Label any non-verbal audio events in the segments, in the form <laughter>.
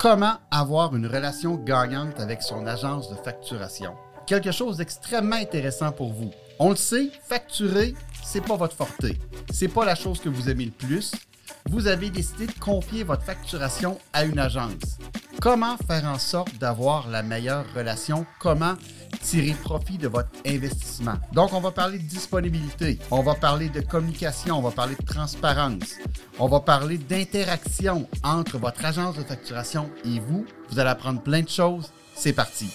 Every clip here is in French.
Comment avoir une relation gagnante avec son agence de facturation? Quelque chose d'extrêmement intéressant pour vous. On le sait, facturer, c'est pas votre forté. C'est pas la chose que vous aimez le plus. Vous avez décidé de confier votre facturation à une agence. Comment faire en sorte d'avoir la meilleure relation? Comment tirer profit de votre investissement? Donc, on va parler de disponibilité, on va parler de communication, on va parler de transparence, on va parler d'interaction entre votre agence de facturation et vous. Vous allez apprendre plein de choses. C'est parti.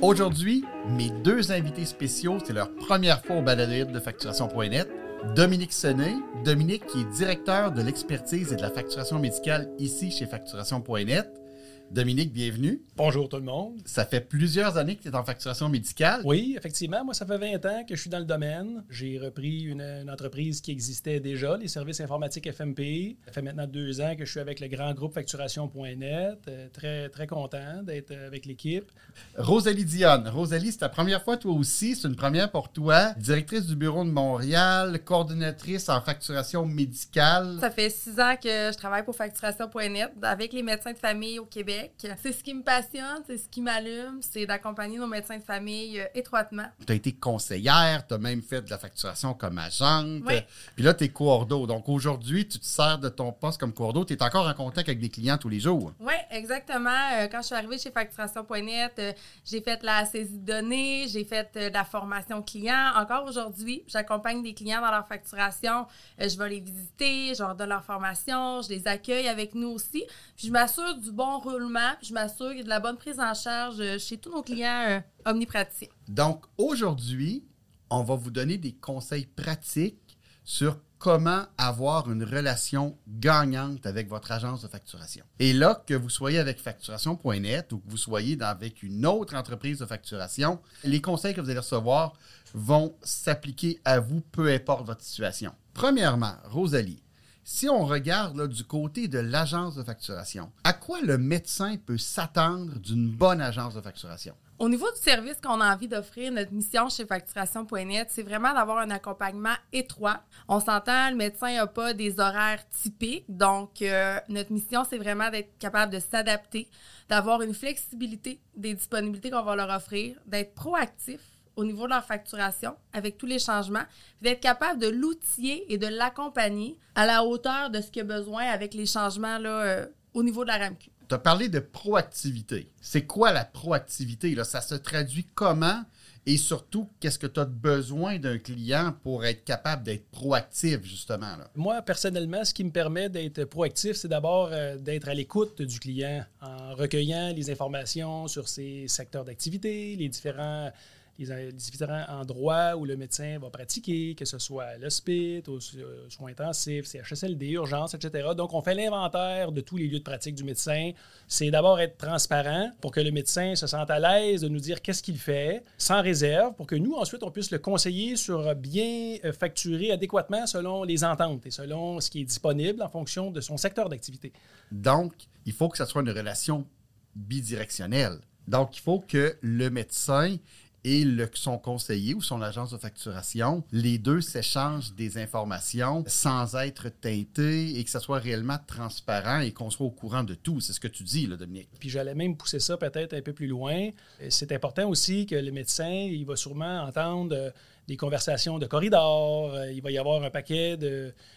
Aujourd'hui, mes deux invités spéciaux, c'est leur première fois au baladoïde de facturation.net. Dominique Sonnet. Dominique qui est directeur de l'expertise et de la facturation médicale ici chez facturation.net. Dominique, bienvenue. Bonjour tout le monde. Ça fait plusieurs années que tu es en facturation médicale. Oui, effectivement. Moi, ça fait 20 ans que je suis dans le domaine. J'ai repris une, entreprise qui existait déjà, les services informatiques FMP. Ça fait maintenant deux ans que je suis avec le grand groupe facturation.net. Euh, très, très content d'être avec l'équipe. Rosalie Dionne. Rosalie, c'est ta première fois toi aussi. C'est une première pour toi. Directrice du bureau de Montréal, coordonnatrice en facturation médicale. Ça fait six ans que je travaille pour facturation.net avec les médecins de famille au Québec c'est ce qui me passionne, c'est ce qui m'allume, c'est d'accompagner nos médecins de famille euh, étroitement. Tu as été conseillère, tu as même fait de la facturation comme agente. Puis là, tu es coordo. Donc aujourd'hui, tu te sers de ton poste comme coordo. Tu es encore en contact avec des clients tous les jours. Oui, exactement. Euh, quand je suis arrivée chez facturation.net, euh, j'ai fait la saisie de données, j'ai fait de la formation client. Encore aujourd'hui, j'accompagne des clients dans leur facturation. je vais les visiter, je leur donne leur formation, je les accueille avec nous aussi. Puis je m'assure du bon roulement je m'assure qu'il y a de la bonne prise en charge euh, chez tous nos clients euh, omnipraticiens. Donc, aujourd'hui, on va vous donner des conseils pratiques sur comment avoir une relation gagnante avec votre agence de facturation. Et là, que vous soyez avec facturation.net ou que vous soyez avec une autre entreprise de facturation, les conseils que vous allez recevoir vont s'appliquer à vous, peu importe votre situation. Premièrement, Rosalie, si on regarde du côté de l'agence de facturation, à quoi le médecin peut s'attendre d'une bonne agence de facturation? Au niveau du service qu'on a envie d'offrir, notre mission chez facturation.net, c'est vraiment d'avoir un accompagnement étroit. On s'entend, le médecin n'a pas des horaires typiques, donc euh, notre mission, c'est vraiment d'être capable de s'adapter, d'avoir une flexibilité des disponibilités qu'on va leur offrir, d'être proactif au niveau de leur facturation avec tous les changements, d'être capable de l'outiller et de l'accompagner à la hauteur de ce qu'il a besoin avec les changements là, euh, au niveau de la RAMQ. Tu as parlé de proactivité. C'est quoi la proactivité? Là? Ça se traduit comment? Et surtout, qu'est-ce que tu as besoin d'un client pour être capable d'être proactif, justement? Là? Moi, personnellement, ce qui me permet d'être proactif, c'est d'abord euh, d'être à l'écoute du client en recueillant les informations sur ses secteurs d'activité, les différents les, différents endroits où le médecin va pratiquer, que ce soit à l'hospice, aux soins intensifs, CHSLD, urgences, etc. Donc, on fait l'inventaire de tous les lieux de pratique du médecin. C'est d'abord être transparent pour que le médecin se sente à l'aise de nous dire qu'est-ce qu'il fait, sans réserve, pour que nous, ensuite, on puisse le conseiller sur bien euh, facturer adéquatement selon les ententes et selon ce qui est disponible en fonction de son secteur d'activité. Donc, il faut que ça soit une relation bidirectionnelle. Donc, il faut que le médecin et le, son conseiller ou son agence de facturation, les deux s'échangent des informations sans être teintés et que ça soit réellement transparent et qu'on soit au courant de tout. C'est ce que tu dis, là, Dominique. Puis j'allais même pousser ça peut-être un peu plus loin. C'est important aussi que le médecin, il va sûrement entendre euh, des conversations de corridor, euh, il va y avoir un paquet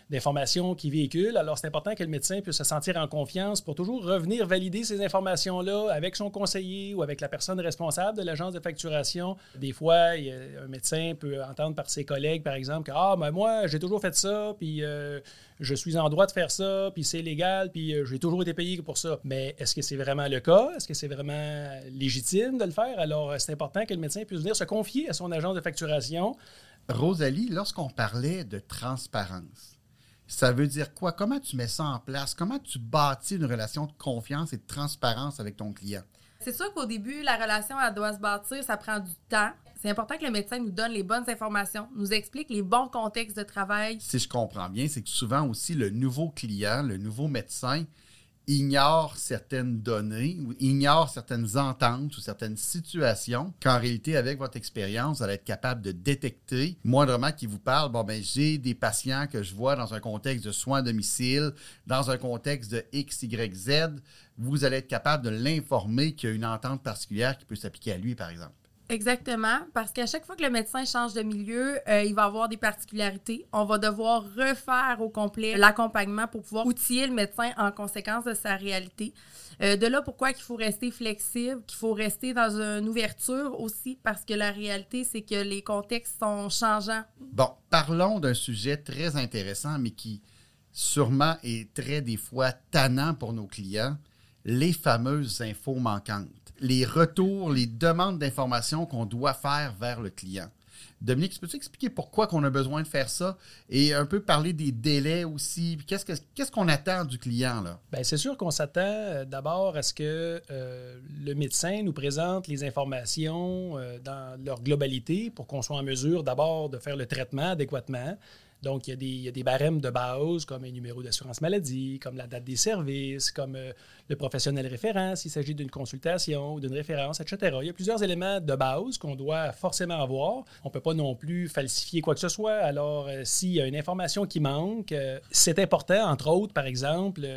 d'informations qui véhiculent. Alors, c'est important que le médecin puisse se sentir en confiance pour toujours revenir valider ces informations-là avec son conseiller ou avec la personne responsable de l'agence de facturation. Des fois, un médecin peut entendre par ses collègues, par exemple, que Ah, ben moi, j'ai toujours fait ça, puis euh, je suis en droit de faire ça, puis c'est légal, puis euh, j'ai toujours été payé pour ça. Mais est-ce que c'est vraiment le cas? Est-ce que c'est vraiment légitime de le faire? Alors, c'est important que le médecin puisse venir se confier à son agence de facturation Rosalie, lorsqu'on parlait de transparence, ça veut dire quoi? Comment tu mets ça en place? Comment tu bâtis une relation de confiance et de transparence avec ton client? C'est sûr qu'au début, la relation, elle doit se bâtir, ça prend du temps. C'est important que le médecin nous donne les bonnes informations, nous explique les bons contextes de travail. Si je comprends bien, c'est que souvent aussi le nouveau client, le nouveau médecin, ignore certaines données ou ignore certaines ententes ou certaines situations qu'en réalité, avec votre expérience, vous allez être capable de détecter, moindrement qui vous parle, bon, ben, j'ai des patients que je vois dans un contexte de soins à domicile, dans un contexte de X, Y, Z, vous allez être capable de l'informer qu'il y a une entente particulière qui peut s'appliquer à lui, par exemple. Exactement, parce qu'à chaque fois que le médecin change de milieu, euh, il va avoir des particularités. On va devoir refaire au complet l'accompagnement pour pouvoir outiller le médecin en conséquence de sa réalité. Euh, de là, pourquoi il faut rester flexible, qu'il faut rester dans une ouverture aussi, parce que la réalité, c'est que les contextes sont changeants. Bon, parlons d'un sujet très intéressant, mais qui sûrement est très des fois tannant pour nos clients, les fameuses infos manquantes les retours, les demandes d'informations qu'on doit faire vers le client. Dominique, peux-tu expliquer pourquoi qu'on a besoin de faire ça et un peu parler des délais aussi? Qu'est-ce qu'on attend du client? là? Bien, c'est sûr qu'on s'attend euh, d'abord à ce que euh, le médecin nous présente les informations euh, dans leur globalité pour qu'on soit en mesure d'abord de faire le traitement adéquatement, donc, il y, a des, barèmes de base comme un numéro d'assurance maladie, comme la date des services, comme euh, le professionnel référent s'il s'agit d'une consultation ou d'une référence, etc. Il y a plusieurs éléments de base qu'on doit forcément avoir. On ne peut pas non plus falsifier quoi que ce soit. Alors, euh, s'il y a une information qui manque, euh, c'est important, entre autres, par exemple,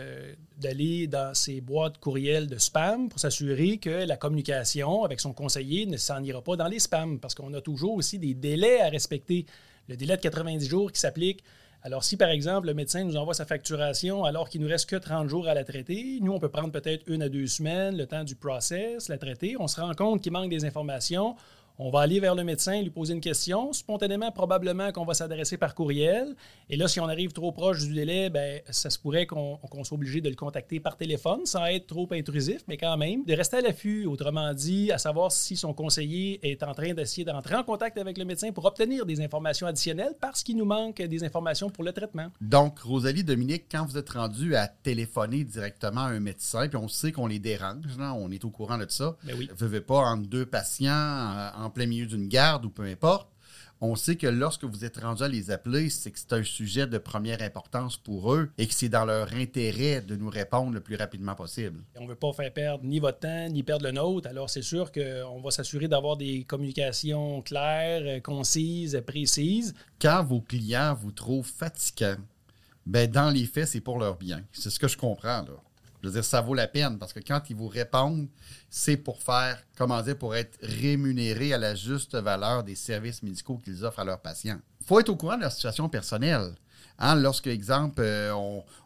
d'aller dans ses boîtes courriels de spam pour s'assurer que la communication avec son conseiller ne s'en ira pas dans les spams, parce qu'on a toujours aussi des délais à respecter le délai de 90 jours qui s'applique. Alors, si par exemple le médecin nous envoie sa facturation alors qu'il nous reste que 30 jours à la traiter, nous, on peut prendre peut-être une à deux semaines, le temps du process, la traiter. On se rend compte qu'il manque des informations. On va aller vers le médecin, lui poser une question. Spontanément, probablement qu'on va s'adresser par courriel. Et là, si on arrive trop proche du délai, ben, ça se pourrait qu'on soit obligé de le contacter par téléphone sans être trop intrusif, mais quand même, de rester à l'affût, autrement dit, à savoir si son conseiller est en train d'essayer d'entrer en contact avec le médecin pour obtenir des informations additionnelles parce qu'il nous manque des informations pour le traitement. Donc, Rosalie, Dominique, quand vous êtes rendu à téléphoner directement à un médecin, puis on sait qu'on les dérange, on est au courant de ça. Ben oui. Ne pas entre deux patients, en plein milieu d'une garde ou peu importe, on sait que lorsque vous êtes rendu à les appeler, c'est que c'est un sujet de première importance pour eux et que c'est dans leur intérêt de nous répondre le plus rapidement possible. On ne veut pas faire perdre ni votre temps, ni perdre le nôtre. Alors, c'est sûr qu'on va s'assurer d'avoir des communications claires, concises, précises. Quand vos clients vous trouvent fatigants, ben dans les faits, c'est pour leur bien. C'est ce que je comprends, là. Je veux dire, ça vaut la peine parce que quand ils vous répondent, c'est pour faire, comment dire, pour être rémunérés à la juste valeur des services médicaux qu'ils offrent à leurs patients. Il faut être au courant de leur situation personnelle. Hein, lorsque, exemple, euh,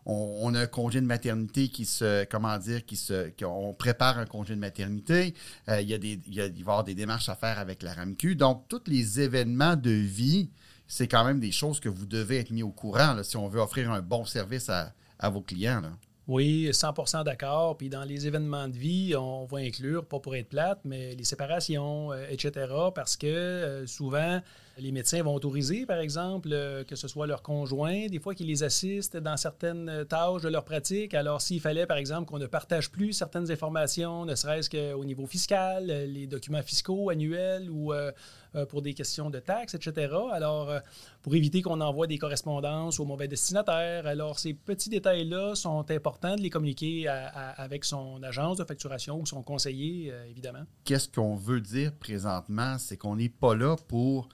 on, a un congé de maternité qui se, comment dire, qui se, qu'on prépare un congé de maternité, euh, il, y a des, il, y va y avoir des démarches à faire avec la RAMQ. Donc, tous les événements de vie, c'est quand même des choses que vous devez être mis au courant si on veut offrir un bon service à, à vos clients. Oui, 100 d'accord. Puis dans les événements de vie, on va inclure, pas pour être plate, mais les séparations, euh, etc. Parce que euh, souvent, les médecins vont autoriser, par exemple, euh, que ce soit leur conjoint, des fois qu'ils les assistent dans certaines tâches de leur pratique. Alors, s'il fallait, par exemple, qu'on ne partage plus certaines informations, ne serait-ce qu'au niveau fiscal, les documents fiscaux annuels ou euh, pour des questions de taxes, etc. Alors, euh, pour éviter qu'on envoie des correspondances aux mauvais destinataires. Alors, ces petits détails-là sont importants de les communiquer avec son agence de facturation ou son conseiller, euh, évidemment. Qu'est-ce qu'on veut dire présentement? C'est qu'on n'est pas là pour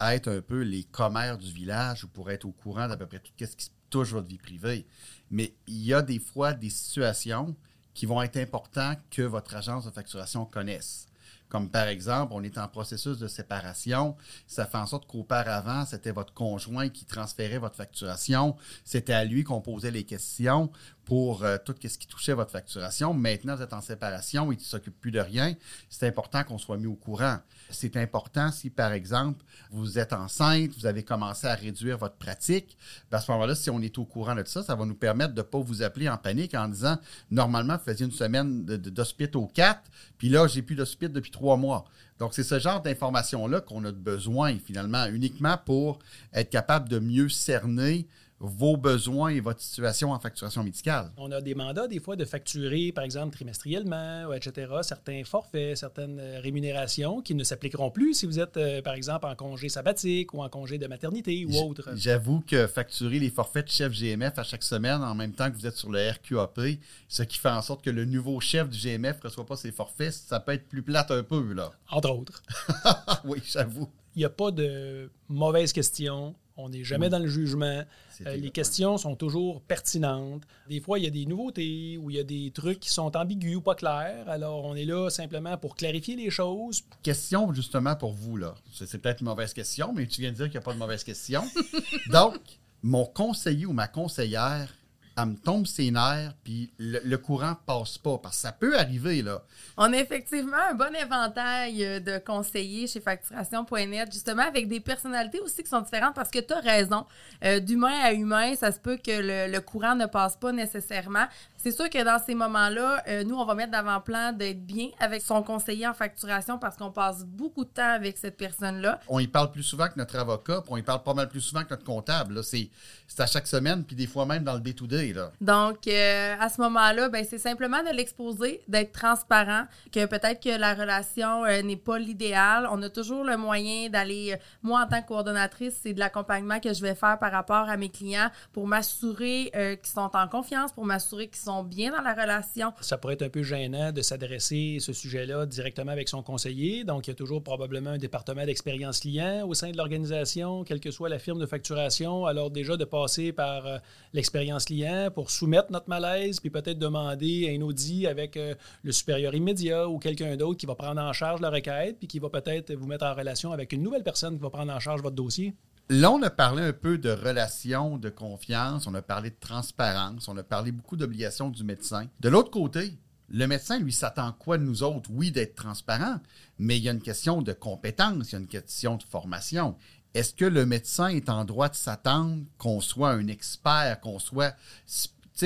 être un peu les commères du village ou pour être au courant d'à peu près tout ce qui touche votre vie privée. Mais il y a des fois des situations qui vont être importantes que votre agence de facturation connaisse. Comme par exemple, on est en processus de séparation. Ça fait en sorte qu'auparavant, c'était votre conjoint qui transférait votre facturation. C'était à lui qu'on posait les questions pour euh, tout ce qui touchait votre facturation. Maintenant, vous êtes en séparation, il ne s'occupe plus de rien. C'est important qu'on soit mis au courant. C'est important si, par exemple, vous êtes enceinte, vous avez commencé à réduire votre pratique. Ben, à ce moment-là, si on est au courant de ça, ça va nous permettre de ne pas vous appeler en panique en disant normalement, vous faisiez une semaine d'hospite au 4, puis là, j'ai plus d'hospite depuis trois mois. Donc, c'est ce genre d'informations-là qu'on a besoin, finalement, uniquement pour être capable de mieux cerner vos besoins et votre situation en facturation médicale. On a des mandats, des fois, de facturer, par exemple, trimestriellement, etc., certains forfaits, certaines euh, rémunérations qui ne s'appliqueront plus si vous êtes, euh, par exemple, en congé sabbatique ou en congé de maternité ou autre. J'avoue que facturer les forfaits de chef GMF à chaque semaine en même temps que vous êtes sur le RQAP, ce qui fait en sorte que le nouveau chef du GMF ne reçoit pas ses forfaits, ça peut être plus plate un peu, là. Entre autres. <laughs> oui, j'avoue. Il n'y a pas de mauvaises questions. On n'est jamais dans le jugement. Euh, les questions sont toujours pertinentes. Des fois, il y a des nouveautés ou il y a des trucs qui sont ambigus ou pas clairs. Alors, on est là simplement pour clarifier les choses. Question justement pour vous, là. C'est peut-être une mauvaise question, mais tu viens de dire qu'il n'y a pas de mauvaise question. <laughs> Donc, mon conseiller ou ma conseillère elle me tombe ses nerfs, puis le, courant passe pas, parce que ça peut arriver, là. On a effectivement un bon éventail euh, de conseillers chez facturation.net, justement, avec des personnalités aussi qui sont différentes, parce que tu as raison. Euh, d'humain à humain, ça se peut que le, courant ne passe pas nécessairement. C'est sûr que dans ces moments-là, euh, nous, on va mettre d'avant-plan d'être bien avec son conseiller en facturation parce qu'on passe beaucoup de temps avec cette personne-là. On y parle plus souvent que notre avocat, puis on y parle pas mal plus souvent que notre comptable. C'est à chaque semaine, puis des fois même dans le day-to-day. Donc, euh, à ce moment-là, ben, c'est simplement de l'exposer, d'être transparent, que peut-être que la relation euh, n'est pas l'idéal. On a toujours le moyen d'aller, moi en tant que coordonnatrice, c'est de l'accompagnement que je vais faire par rapport à mes clients pour m'assurer qu'ils sont en confiance, pour m'assurer qu'ils sont bien dans la relation. Ça pourrait être un peu gênant de s'adresser ce sujet-là directement avec son conseiller. Donc, il y a toujours probablement un département d'expérience client au sein de l'organisation, quelle que soit la firme de facturation. Alors, déjà, de passer par l'expérience client, pour soumettre notre malaise, puis peut-être demander un audit avec euh, le supérieur immédiat ou quelqu'un d'autre qui va prendre en charge la requête, puis qui va peut-être vous mettre en relation avec une nouvelle personne qui va prendre en charge votre dossier. Là, on a parlé un peu de relations, de confiance, on a parlé de transparence, on a parlé beaucoup d'obligations du médecin. De l'autre côté, le médecin, lui, s'attend quoi de nous autres? Oui, d'être transparent, mais il y a une question de compétence, il y a une question de formation est-ce que le médecin est en droit de s'attendre qu'on soit un expert, qu'on soit,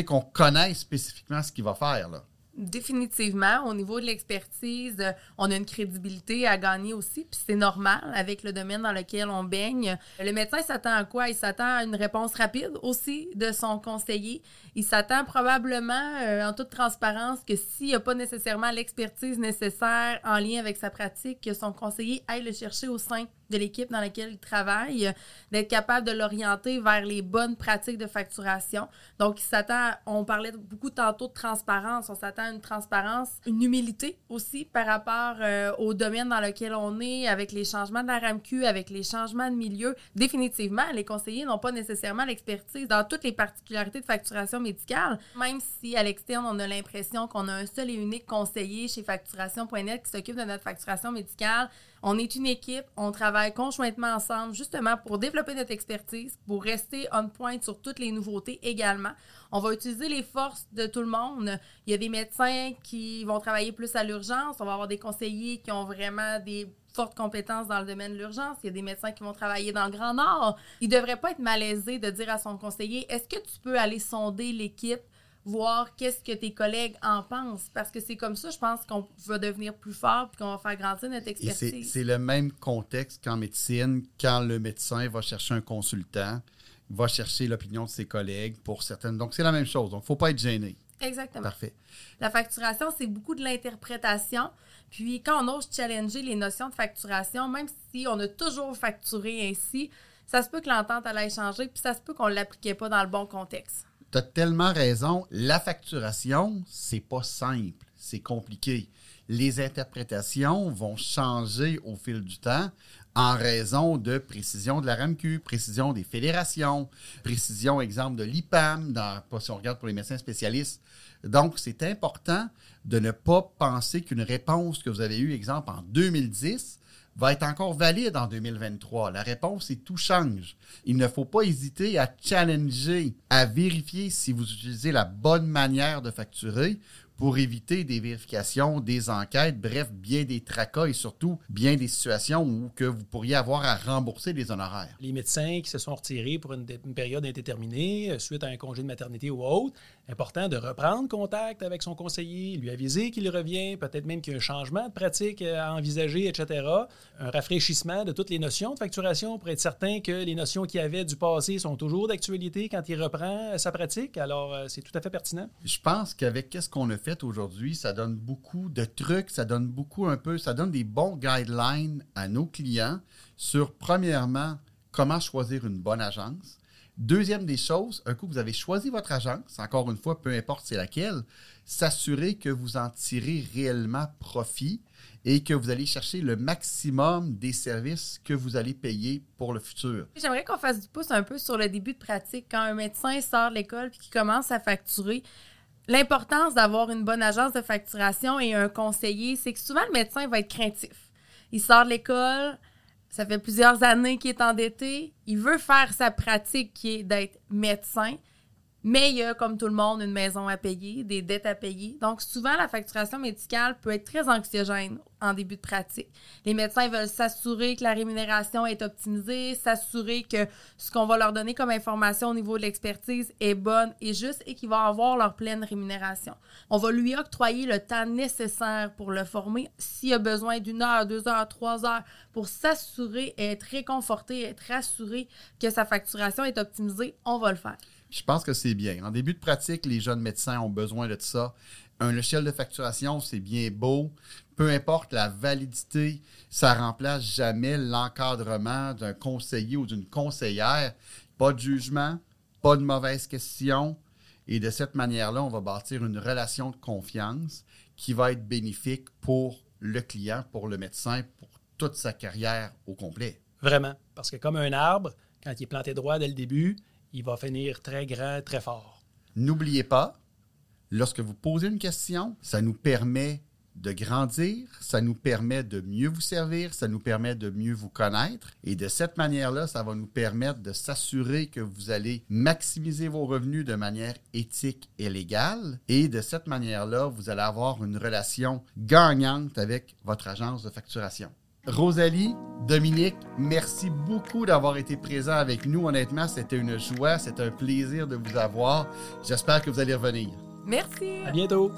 qu'on connaisse spécifiquement ce qu'il va faire? Là? Définitivement, au niveau de l'expertise, euh, on a une crédibilité à gagner aussi, puis c'est normal avec le domaine dans lequel on baigne. Le médecin s'attend à quoi? Il s'attend à une réponse rapide aussi de son conseiller. Il s'attend probablement, euh, en toute transparence, que s'il n'y a pas nécessairement l'expertise nécessaire en lien avec sa pratique, que son conseiller aille le chercher au sein de l'équipe dans laquelle il travaille, d'être capable de l'orienter vers les bonnes pratiques de facturation. Donc, il s'attend, on parlait beaucoup tantôt de transparence, on s'attend à une transparence, une humilité aussi par rapport euh, au domaine dans lequel on est, avec les changements de la RAMQ, avec les changements de milieu. Définitivement, les conseillers n'ont pas nécessairement l'expertise dans toutes les particularités de facturation médicale, même si à l'externe, on a l'impression qu'on a un seul et unique conseiller chez facturation.net qui s'occupe de notre facturation médicale on est une équipe, on travaille conjointement ensemble justement pour développer notre expertise, pour rester on point sur toutes les nouveautés également. On va utiliser les forces de tout le monde. Il y a des médecins qui vont travailler plus à l'urgence, on va avoir des conseillers qui ont vraiment des fortes compétences dans le domaine de l'urgence. Il y a des médecins qui vont travailler dans le Grand Nord. Il ne devrait pas être malaisé de dire à son conseiller, est-ce que tu peux aller sonder l'équipe voir qu'est-ce que tes collègues en pensent. Parce que c'est comme ça, je pense qu'on va devenir plus fort et qu'on va faire grandir notre expertise. C'est le même contexte qu'en médecine, quand le médecin va chercher un consultant, va chercher l'opinion de ses collègues pour certaines. Donc, c'est la même chose. Donc, il ne faut pas être gêné. Exactement. Parfait. La facturation, c'est beaucoup de l'interprétation. Puis, quand on ose challenger les notions de facturation, même si on a toujours facturé ainsi, ça se peut que l'entente allait changer, puis ça se peut qu'on ne l'appliquait pas dans le bon contexte tu as tellement raison. La facturation, c'est pas simple, c'est compliqué. Les interprétations vont changer au fil du temps en raison de précision de la RAMQ, précision des fédérations, précision, exemple, de l'IPAM, dans, si on regarde pour les médecins spécialistes. Donc, c'est important de ne pas penser qu'une réponse que vous avez eue, exemple, en 2010, va être encore valide en 2023? La réponse est tout change. Il ne faut pas hésiter à challenger, à vérifier si vous utilisez la bonne manière de facturer pour éviter des vérifications, des enquêtes, bref, bien des tracas et surtout bien des situations où que vous pourriez avoir à rembourser des honoraires. Les médecins qui se sont retirés pour une, une période indéterminée euh, suite à un congé de maternité ou autre, important de reprendre contact avec son conseiller, lui aviser qu'il revient, peut-être même qu'il y a un changement de pratique à envisager, etc. Un rafraîchissement de toutes les notions de facturation pour être certain que les notions qu'il y avait du passé sont toujours d'actualité quand il reprend sa pratique. Alors, euh, c'est tout à fait pertinent. Je pense qu'avec qu'est-ce qu'on a fait aujourd'hui, ça donne beaucoup de trucs, ça donne beaucoup un peu, ça donne des bons guidelines à nos clients sur, premièrement, comment choisir une bonne agence. Deuxième des choses, un coup que vous avez choisi votre agence, encore une fois, peu importe c'est laquelle, s'assurer que vous en tirez réellement profit et que vous allez chercher le maximum des services que vous allez payer pour le futur. J'aimerais qu'on fasse du pouce un peu sur le début de pratique. Quand un médecin sort de l'école et qu'il commence à facturer, l'importance d'avoir une bonne agence de facturation et un conseiller, c'est que souvent le médecin va être craintif. Il sort de l'école, ça fait plusieurs années qu'il est endetté, il veut faire sa pratique qui est d'être médecin, mais il y a, comme tout le monde, une maison à payer, des dettes à payer. Donc, souvent, la facturation médicale peut être très anxiogène en début de pratique. Les médecins veulent s'assurer que la rémunération est optimisée, s'assurer que ce qu'on va leur donner comme information au niveau de l'expertise est bonne et juste et qu'ils vont avoir leur pleine rémunération. On va lui octroyer le temps nécessaire pour le former s'il a besoin d'une heure, deux heures, trois heures pour s'assurer et être réconforté, être rassuré que sa facturation est optimisée, on va le faire. Je pense que c'est bien. En début de pratique, les jeunes médecins ont besoin de ça. Un logiciel de facturation, c'est bien beau. Peu importe la validité, ça remplace jamais l'encadrement d'un conseiller ou d'une conseillère. Pas de jugement, pas de mauvaises questions. Et de cette manière-là, on va bâtir une relation de confiance qui va être bénéfique pour le client, pour le médecin, pour toute sa carrière au complet. Vraiment. Parce que comme un arbre, quand il est planté droit dès le début, il va finir très grand, très fort. N'oubliez pas, lorsque vous posez une question, ça nous permet de grandir, ça nous permet de mieux vous servir, ça nous permet de mieux vous connaître. Et de cette manière-là, ça va nous permettre de s'assurer que vous allez maximiser vos revenus de manière éthique et légale. Et de cette manière-là, vous allez avoir une relation gagnante avec votre agence de facturation. Rosalie, Dominique, merci beaucoup d'avoir été présent avec nous. Honnêtement, c'était une joie, c'était un plaisir de vous avoir. J'espère que vous allez revenir. Merci. À bientôt.